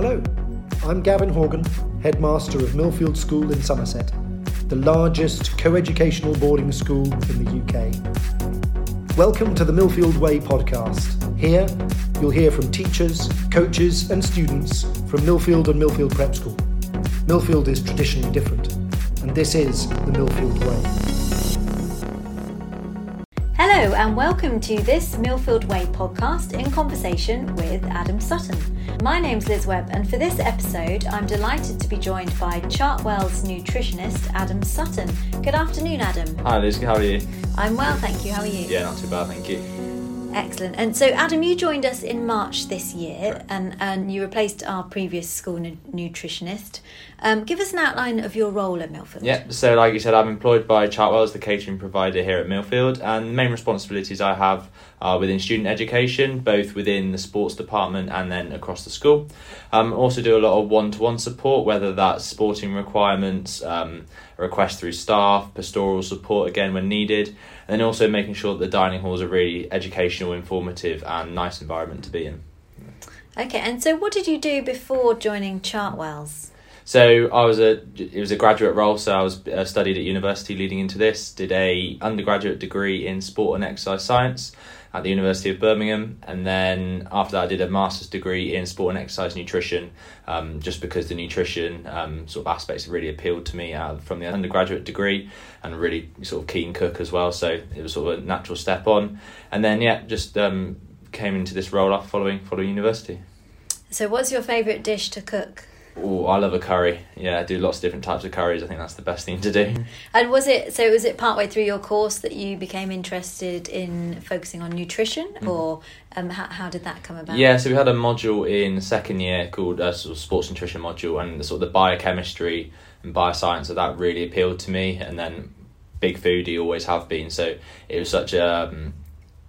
Hello, I'm Gavin Horgan, headmaster of Millfield School in Somerset, the largest co-educational boarding school in the UK. Welcome to the Millfield Way podcast. Here, you'll hear from teachers, coaches, and students from Millfield and Millfield Prep School. Millfield is traditionally different, and this is the Millfield Way. Hello, and welcome to this Millfield Way podcast in conversation with Adam Sutton. My name's Liz Webb, and for this episode, I'm delighted to be joined by Chartwells nutritionist, Adam Sutton. Good afternoon, Adam. Hi, Liz. How are you? I'm well, thank you. How are you? Yeah, not too bad, thank you. Excellent. And so, Adam, you joined us in March this year, and, and you replaced our previous school nu- nutritionist. Um, give us an outline of your role at Millfield. Yeah, so like you said, I'm employed by Chartwell as the catering provider here at Millfield, and the main responsibilities I have are within student education, both within the sports department and then across the school. Um, also do a lot of one-to-one support, whether that's sporting requirements, um, requests through staff, pastoral support again when needed, and also making sure that the dining halls are really educational, informative, and nice environment to be in. Okay, and so what did you do before joining Chartwells? So I was a it was a graduate role, so I was uh, studied at university leading into this. Did a undergraduate degree in sport and exercise science at the University of Birmingham, and then after that I did a master's degree in sport and exercise nutrition, um, just because the nutrition um, sort of aspects really appealed to me uh, from the undergraduate degree, and really sort of keen cook as well. So it was sort of a natural step on, and then yeah, just um, came into this role after following following university. So, what's your favourite dish to cook? Oh, I love a curry. Yeah, I do lots of different types of curries. I think that's the best thing to do. And was it so? Was it partway through your course that you became interested in focusing on nutrition, Mm-hmm. or um, how, how did that come about? Yeah, so we had a module in second year called uh, sort of sports nutrition module, and the sort of the biochemistry and bioscience of that really appealed to me. And then big foodie always have been, so it was such a um,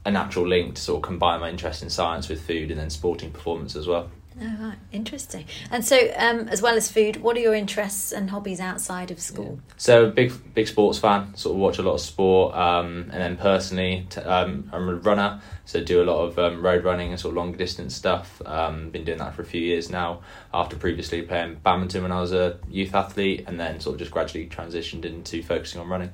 a natural link to sort of combine my interest in science with food and then sporting performance as well. Oh, right, interesting. And so, um, as well as food, what are your interests and hobbies outside of school? So big big sports fan, sort of watch a lot of sport, um, and then personally, t- um, I'm a runner, so do a lot of um, road running and sort of long distance stuff. Um, been doing that for a few years now. After previously playing badminton when I was a youth athlete, and then sort of just gradually transitioned into focusing on running.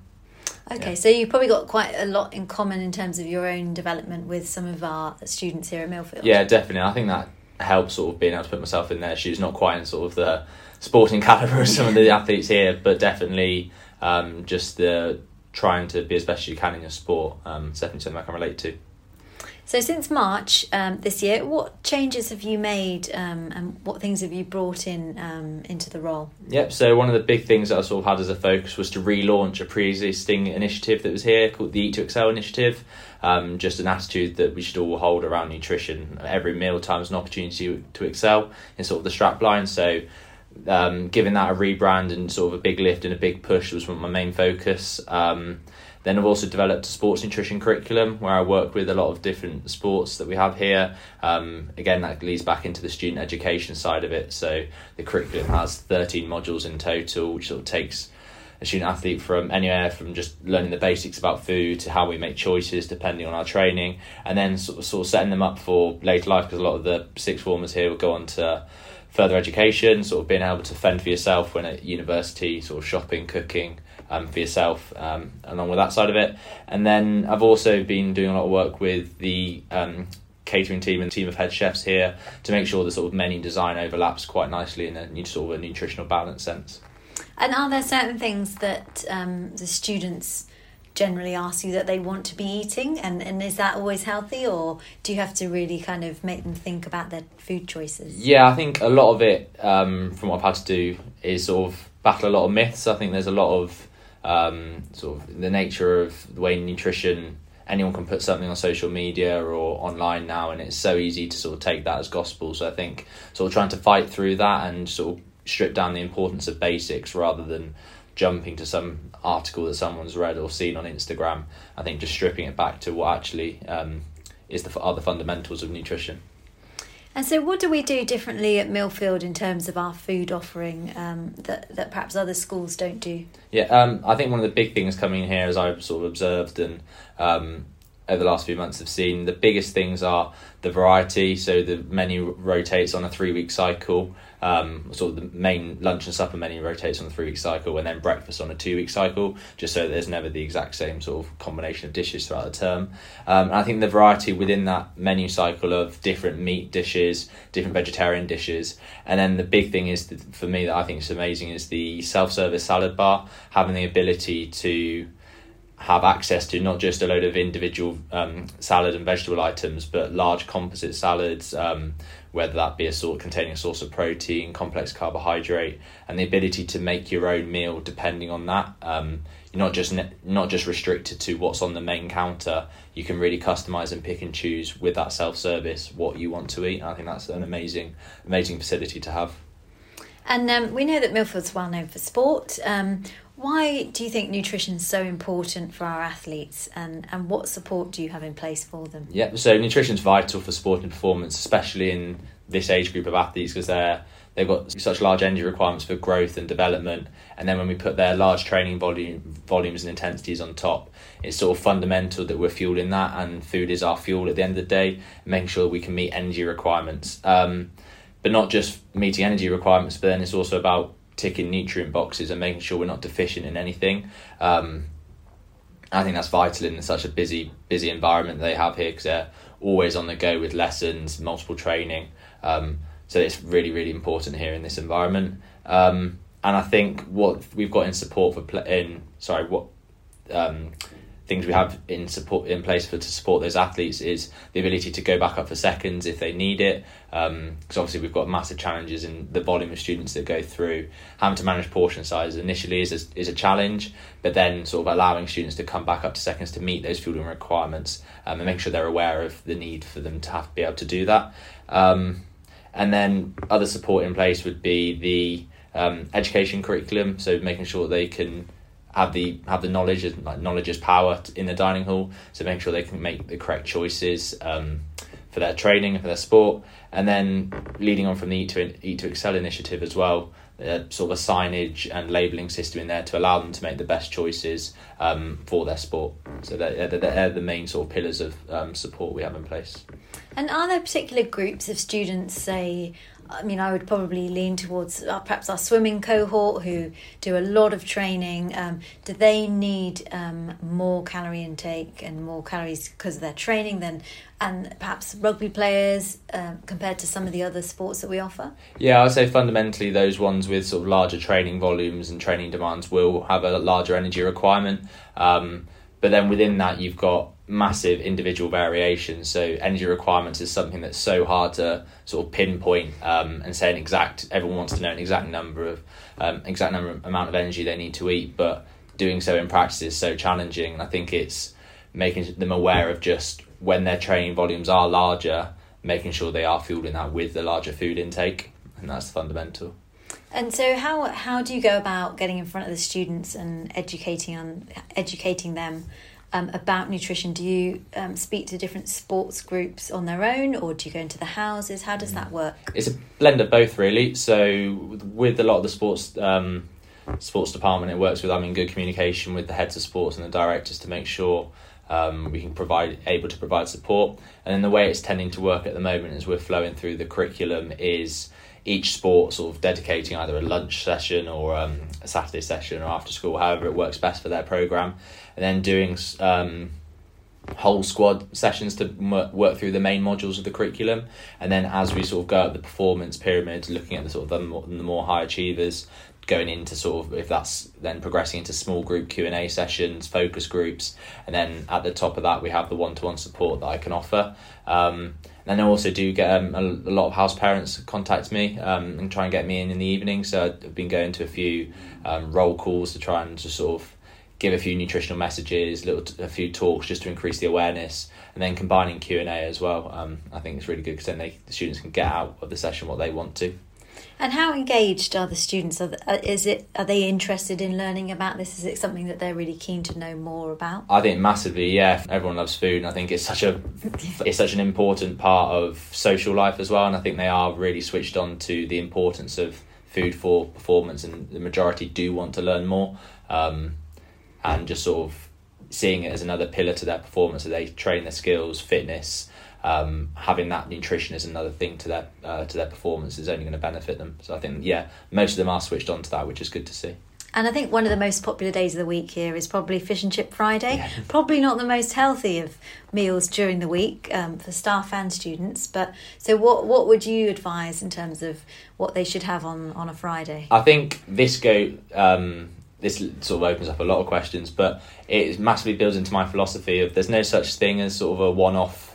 Okay, Yeah. so you've probably got quite a lot in common in terms of your own development with some of our students here at Millfield. Yeah, definitely. I think that helps sort of being able to put myself in their shoes. Not quite in sort of the sporting caliber of some of the athletes here, but definitely um, just the trying to be as best as you can in your sport. Um, it's definitely something I can relate to. So, since March um, this year, what changes have you made, um, and what things have you brought in um, into the role? Yep. So one of the big things that I sort of had as a focus was to relaunch a pre-existing initiative that was here called the Eat to Excel initiative. Um, just an attitude that we should all hold around nutrition. Every meal time is an opportunity to excel in sort of the strap line. So um, giving that a rebrand and sort of a big lift and a big push was my main focus. Um, then I've also developed a sports nutrition curriculum where I work with a lot of different sports that we have here. Um, again, that leads back into the student education side of it. So the curriculum has 13 modules in total, which sort of takes a student athlete from anywhere from just learning the basics about food to how we make choices depending on our training, and then sort of, sort of setting them up for later life because a lot of the sixth formers here will go on to further education, sort of being able to fend for yourself when at university, sort of shopping, cooking um, for yourself, um, along with that side of it. And then I've also been doing a lot of work with the um, catering team and team of head chefs here to make sure the sort of menu design overlaps quite nicely in a sort of a nutritional balance sense. And are there certain things that um, the students generally ask you that they want to be eating, and, and is that always healthy, or do you have to really kind of make them think about their food choices? Yeah, I think a lot of it, um, from what I've had to do, is sort of battle a lot of myths. I think there's a lot of um, sort of the nature of the way nutrition. Anyone can put something on social media or online now, and it's so easy to sort of take that as gospel. So I think sort of trying to fight through that and sort of strip down the importance of basics rather than jumping to some article that someone's read or seen on Instagram. I think just stripping it back to what actually um, is the are the fundamentals of nutrition. And so, what do we do differently at Millfield in terms of our food offering um, that that perhaps other schools don't do? Yeah, um, I think one of the big things coming in here, as I've sort of observed and um, over the last few months have seen the biggest things are the variety. So the menu rotates on a three week cycle. Um, sort of the main lunch and supper menu rotates on a three week cycle, and then breakfast on a two week cycle, just so there's never the exact same sort of combination of dishes throughout the term. Um, I think the variety within that menu cycle of different meat dishes, different vegetarian dishes, and then the big thing is for me that I think is amazing is the self service salad bar, having the ability to have access to not just a load of individual um, salad and vegetable items, but large composite salads, um, whether that be a sort containing a source of protein, complex carbohydrate, and the ability to make your own meal depending on that. Um, you're not just ne- not just restricted to what's on the main counter. You can really customize and pick and choose with that self service what you want to eat. And I think that's an amazing, amazing facility to have. And um, we know that Millfield's well known for sport. Um, why do you think nutrition is so important for our athletes and, and what support do you have in place for them? Yeah, so nutrition is vital for sporting performance, especially in this age group of athletes because they're they've got such large energy requirements for growth and development and then when we put their large training volume volumes and intensities on top it's sort of fundamental that we're fueling that and food is our fuel at the end of the day making sure we can meet energy requirements um, but not just meeting energy requirements but then it's also about ticking nutrient boxes and making sure we're not deficient in anything. Um, I think that's vital in such a busy busy environment they have here because they're always on the go with lessons, multiple training. Um, so it's really really important here in this environment. Um, and I think what we've got in support for pl- in sorry what um, things we have in support in place for to support those athletes is the ability to go back up for seconds if they need it. Because um, obviously we've got massive challenges in the volume of students that go through. Having to manage portion size initially is a, is a challenge, but then sort of allowing students to come back up to seconds to meet those fueling requirements um, and make sure they're aware of the need for them to have to be able to do that. Um, and then other support in place would be the um, education curriculum, so making sure they can have the have the knowledge like knowledge is power in the dining hall so make sure they can make the correct choices um, for their training and for their sport. And then leading on from the eat to eat to excel initiative as well uh, sort of a signage and labeling system in there to allow them to make the best choices um, for their sport. So they're, they're, the main sort of pillars of um, support we have in place. And are there particular groups of students say I mean, I would probably lean towards uh, perhaps our swimming cohort who do a lot of training. Um, do they need um, more calorie intake and more calories because of their training than, and perhaps rugby players uh, compared to some of the other sports that we offer? Yeah, I'd say fundamentally those ones with sort of larger training volumes and training demands will have a larger energy requirement. Um, but then within that, you've got massive individual variations. So energy requirements is something that's so hard to sort of pinpoint um, and say an exact. Everyone wants to know an exact number of um, exact number amount of energy they need to eat, but doing so in practice is so challenging. And I think it's making them aware of just when their training volumes are larger, making sure they are fueling that with the larger food intake, and that's fundamental. And so, how how do you go about getting in front of the students and educating on educating them um, about nutrition? Do you um, speak to different sports groups on their own, or do you go into the houses? How does that work? It's a blend of both, really. So with a lot of the sports um, sports department, it works with I'm in good communication with the heads of sports and the directors to make sure. Um, we can provide able to provide support. And then the way it's tending to work at the moment as we're flowing through the curriculum is each sport sort of dedicating either a lunch session or um, a Saturday session or after school, however it works best for their program, and then doing um, whole squad sessions to work through the main modules of the curriculum, and then as we sort of go up the performance pyramid, looking at the sort of the more, the more high achievers, going into sort of if that's then progressing into small group Q and A sessions, focus groups, and then at the top of that we have the one to one support that I can offer. Um, and I also do get um, a, a, lot of house parents contact me um, and try and get me in in the evening. So I've been going to a few um, roll calls to try and just sort of give a few nutritional messages, little a few talks just to increase the awareness, and then combining Q and A as well. Um, I think it's really good because then they, the students can get out of the session what they want to. And how engaged are the students? Are uh, is it are they interested in learning about this? Is it something that they're really keen to know more about? I think massively, yeah. Everyone loves food, and I think it's such a it's such an important part of social life as well. And I think they are really switched on to the importance of food for performance, and the majority do want to learn more. Um, and just sort of seeing it as another pillar to their performance. So they train their skills, fitness, um, having that nutrition is another thing to their uh, to their performance is only going to benefit them. So I think yeah, most of them are switched on to that, which is good to see. And I think one of the most popular days of the week here is probably Fish and Chip Friday. Yeah. Probably not the most healthy of meals during the week um, for staff and students. But so, what what would you advise in terms of what they should have on on a Friday? I think this go. Um, this sort of opens up a lot of questions, but it massively builds into my philosophy of there's no such thing as sort of a one-off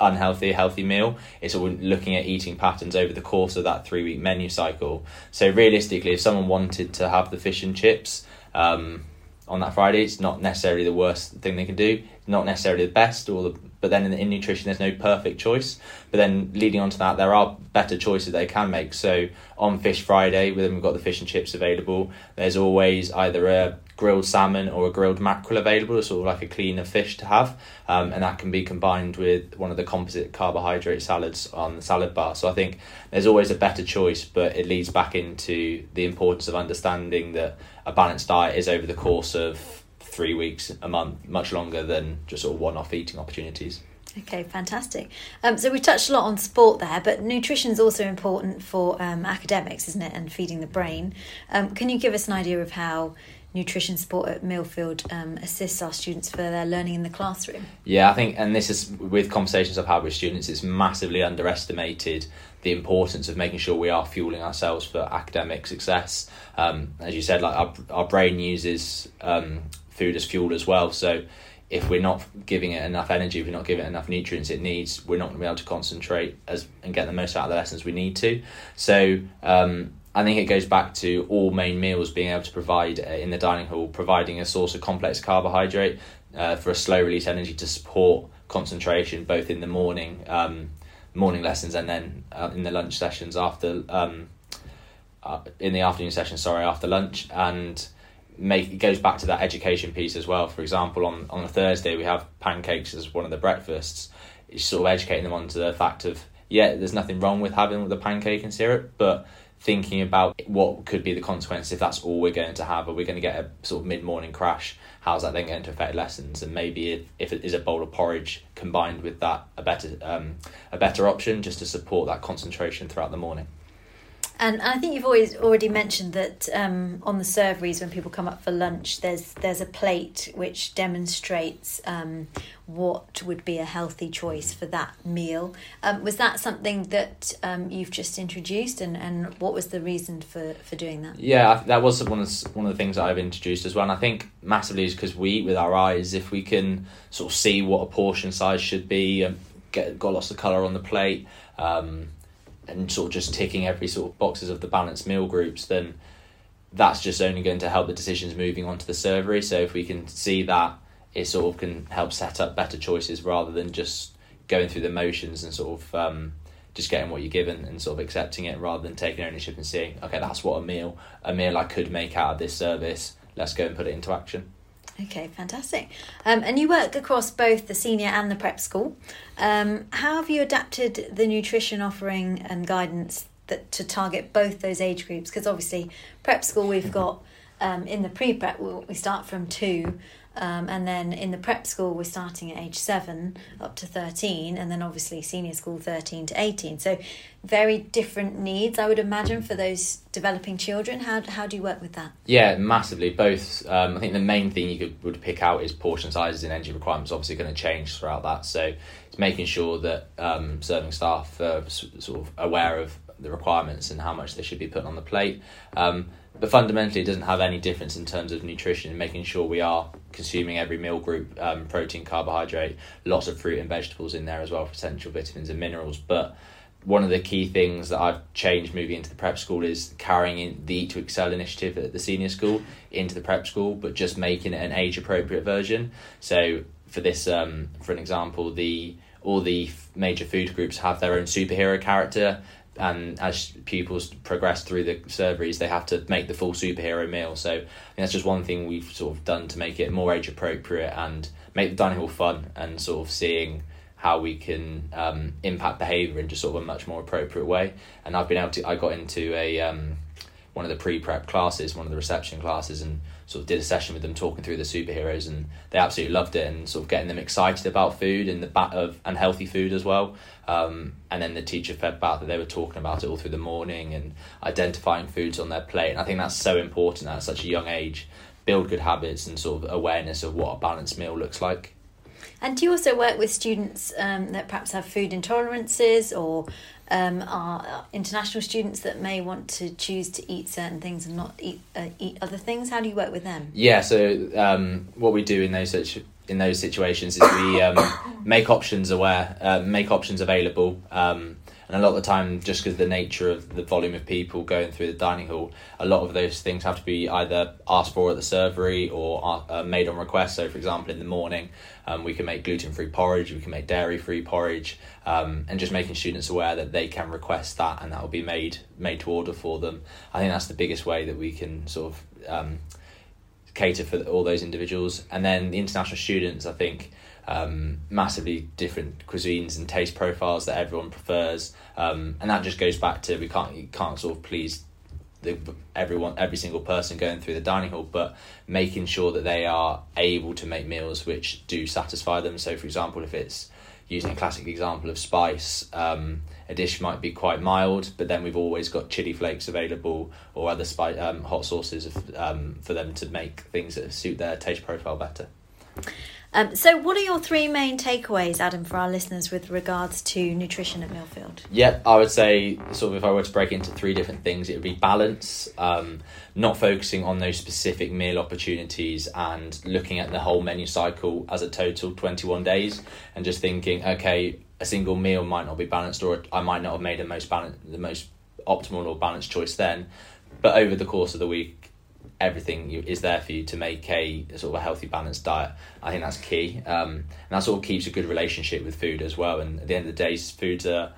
unhealthy, healthy meal. It's all looking at eating patterns over the course of that three week menu cycle. So realistically, if someone wanted to have the fish and chips um, on that Friday, it's not necessarily the worst thing they can do. Not necessarily the best, or the, but then in, in nutrition, there's no perfect choice. But then leading on to that, there are better choices they can make. So on Fish Friday, them, we've got the fish and chips available. There's always either a grilled salmon or a grilled mackerel available. It's sort of like a cleaner fish to have, um, and that can be combined with one of the composite carbohydrate salads on the salad bar. So I think there's always a better choice, but it leads back into the importance of understanding that a balanced diet is over the course of three weeks, a month, much longer than just sort of one-off eating opportunities. Okay, fantastic. Um, so we touched a lot on sport there, but nutrition is also important for um, academics, isn't it, and feeding the brain. Um, can you give us an idea of how nutrition support at Millfield um, assists our students for their learning in the classroom? Yeah, I think, and this is with conversations I've had with students, it's massively underestimated the importance of making sure we are fueling ourselves for academic success. Um, as you said, like our, our brain uses um, food as fuel as well, so if we're not giving it enough energy, if we're not giving it enough nutrients it needs, we're not going to be able to concentrate as and get the most out of the lessons we need to. So um, I think it goes back to all main meals being able to provide uh, in the dining hall, providing a source of complex carbohydrate uh, for a slow release energy to support concentration, both in the morning um, morning lessons and then uh, in the lunch sessions after um, uh, in the afternoon session. Sorry, after lunch and make it goes back to that education piece as well. For example, on on a Thursday we have pancakes as one of the breakfasts. It's sort of educating them onto the fact of yeah, there's nothing wrong with having the pancake and syrup, but thinking about what could be the consequence if that's all we're going to have. Are we going to get a sort of mid morning crash? How's that then going to affect lessons? And maybe if, if it is a bowl of porridge combined with that, a better um, a better option just to support that concentration throughout the morning. And I think you've always already mentioned that um, on the serveries when people come up for lunch, there's there's a plate which demonstrates um, what would be a healthy choice for that meal. Um, was that something that um, you've just introduced, and, and what was the reason for, for doing that? Yeah, that was one of one of the things I've introduced as well. And I think massively is because we eat with our eyes. If we can sort of see what a portion size should be, and get got lots of color on the plate. Um, and sort of just ticking every sort of boxes of the balanced meal groups, then that's just only going to help the decisions moving on to the servery. So if we can see that, it sort of can help set up better choices rather than just going through the motions and sort of um, just getting what you're given and sort of accepting it rather than taking ownership and seeing, okay, that's what a meal, a meal I could make out of this service. Let's go and put it into action. Okay, fantastic. Um, and you work across both the senior and the prep school. Um, how have you adapted the nutrition offering and guidance that to target both those age groups? Because obviously, prep school we've got um, in the pre prep we start from two um, and then in the prep school, we're starting at age seven up to 13, and then obviously senior school 13 to 18. So, very different needs, I would imagine, for those developing children. How, how do you work with that? Yeah, massively. Both. Um, I think the main thing you could, would pick out is portion sizes and energy requirements, obviously, going to change throughout that. So, it's making sure that um, serving staff are sort of aware of the requirements and how much they should be put on the plate. Um, but fundamentally, it doesn't have any difference in terms of nutrition. Making sure we are consuming every meal group, um, protein, carbohydrate, lots of fruit and vegetables in there as well for essential vitamins and minerals. But one of the key things that I've changed moving into the prep school is carrying in the to Excel initiative at the senior school into the prep school, but just making it an age appropriate version. So for this, um, for an example, the all the major food groups have their own superhero character and as pupils progress through the serveries, they have to make the full superhero meal. So that's just one thing we've sort of done to make it more age appropriate and make the dining hall fun and sort of seeing how we can um, impact behaviour in just sort of a much more appropriate way. And I've been able to, I got into a um, one of the pre-prep classes, one of the reception classes, and sort of did a session with them talking through the superheroes, and they absolutely loved it, and sort of getting them excited about food and the bat of and healthy food as well. Um, and then the teacher fed back that they were talking about it all through the morning and identifying foods on their plate. And I think that's so important at such a young age. Build good habits and sort of awareness of what a balanced meal looks like. And do you also work with students um, that perhaps have food intolerances or um, are international students that may want to choose to eat certain things and not eat uh, eat other things? How do you work with them? Yeah, so um, what we do in those situ- in those situations is we um, make options aware, uh, make options available. Um, and a lot of the time, just because the nature of the volume of people going through the dining hall, a lot of those things have to be either asked for at the servery or uh, made on request. So, for example, in the morning, um, we can make gluten free porridge, we can make dairy free porridge, um, and just making students aware that they can request that and that will be made made to order for them. I think that's the biggest way that we can sort of um, cater for all those individuals. And then the international students, I think um, massively different cuisines and taste profiles that everyone prefers, um, and that just goes back to we can't you can't sort of please the, everyone every single person going through the dining hall, but making sure that they are able to make meals which do satisfy them. So, for example, if it's using a classic example of spice. Um, a dish might be quite mild, but then we've always got chili flakes available or other spice, um, hot sauces um, for them to make things that suit their taste profile better. Um, so, what are your three main takeaways, Adam, for our listeners with regards to nutrition at Millfield? Yep, I would say, sort of, if I were to break into three different things, it would be balance, um, not focusing on those specific meal opportunities and looking at the whole menu cycle as a total 21 days and just thinking, okay, a single meal might not be balanced or I might not have made the most balance, the most optimal or balanced choice then. But over the course of the week, everything is there for you to make a sort of a healthy balanced diet. I think that's key. Um, and that sort of keeps a good relationship with food as well. And at the end of the day food's a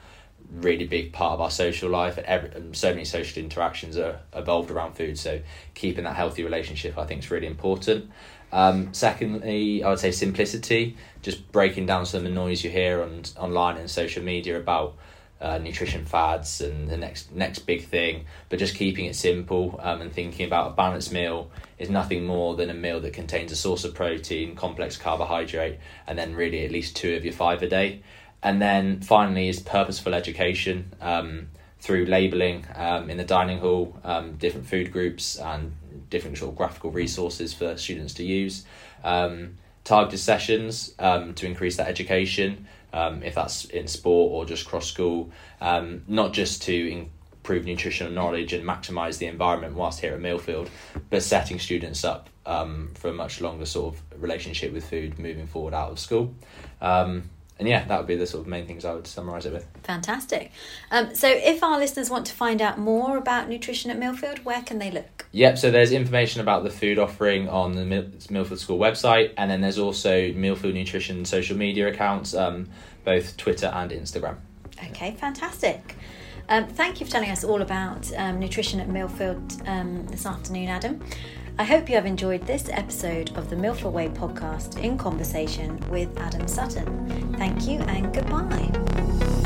really big part of our social life. Every, so many social interactions are evolved around food. So keeping that healthy relationship i think is really important. Um, secondly i would say simplicity. Just breaking down some of the noise you hear on online and social media about uh, nutrition fads and the next next big thing, but just keeping it simple um, and thinking about a balanced meal is nothing more than a meal that contains a source of protein, complex carbohydrate, and then really at least two of your five a day. And then finally is purposeful education um, through labelling um, in the dining hall, um, different food groups and different sort of graphical resources for students to use. Um, targeted sessions um, to increase that education um, if that's in sport or just cross school, um, not just to improve nutritional knowledge and maximise the environment whilst here at Millfield, but setting students up um, for a much longer sort of relationship with food moving forward out of school. Um, and yeah, that would be the sort of main things I would summarise it with. Fantastic. Um, so, if our listeners want to find out more about nutrition at Millfield, where can they look? Yep, so there's information about the food offering on the Mil- Millfield School website, and then there's also Millfield Nutrition social media accounts, um, both Twitter and Instagram. Okay, fantastic. Um, thank you for telling us all about um, nutrition at Millfield um, this afternoon, Adam. I hope you have enjoyed this episode of the Millfield Way podcast in conversation with Adam Sutton. Thank you and goodbye.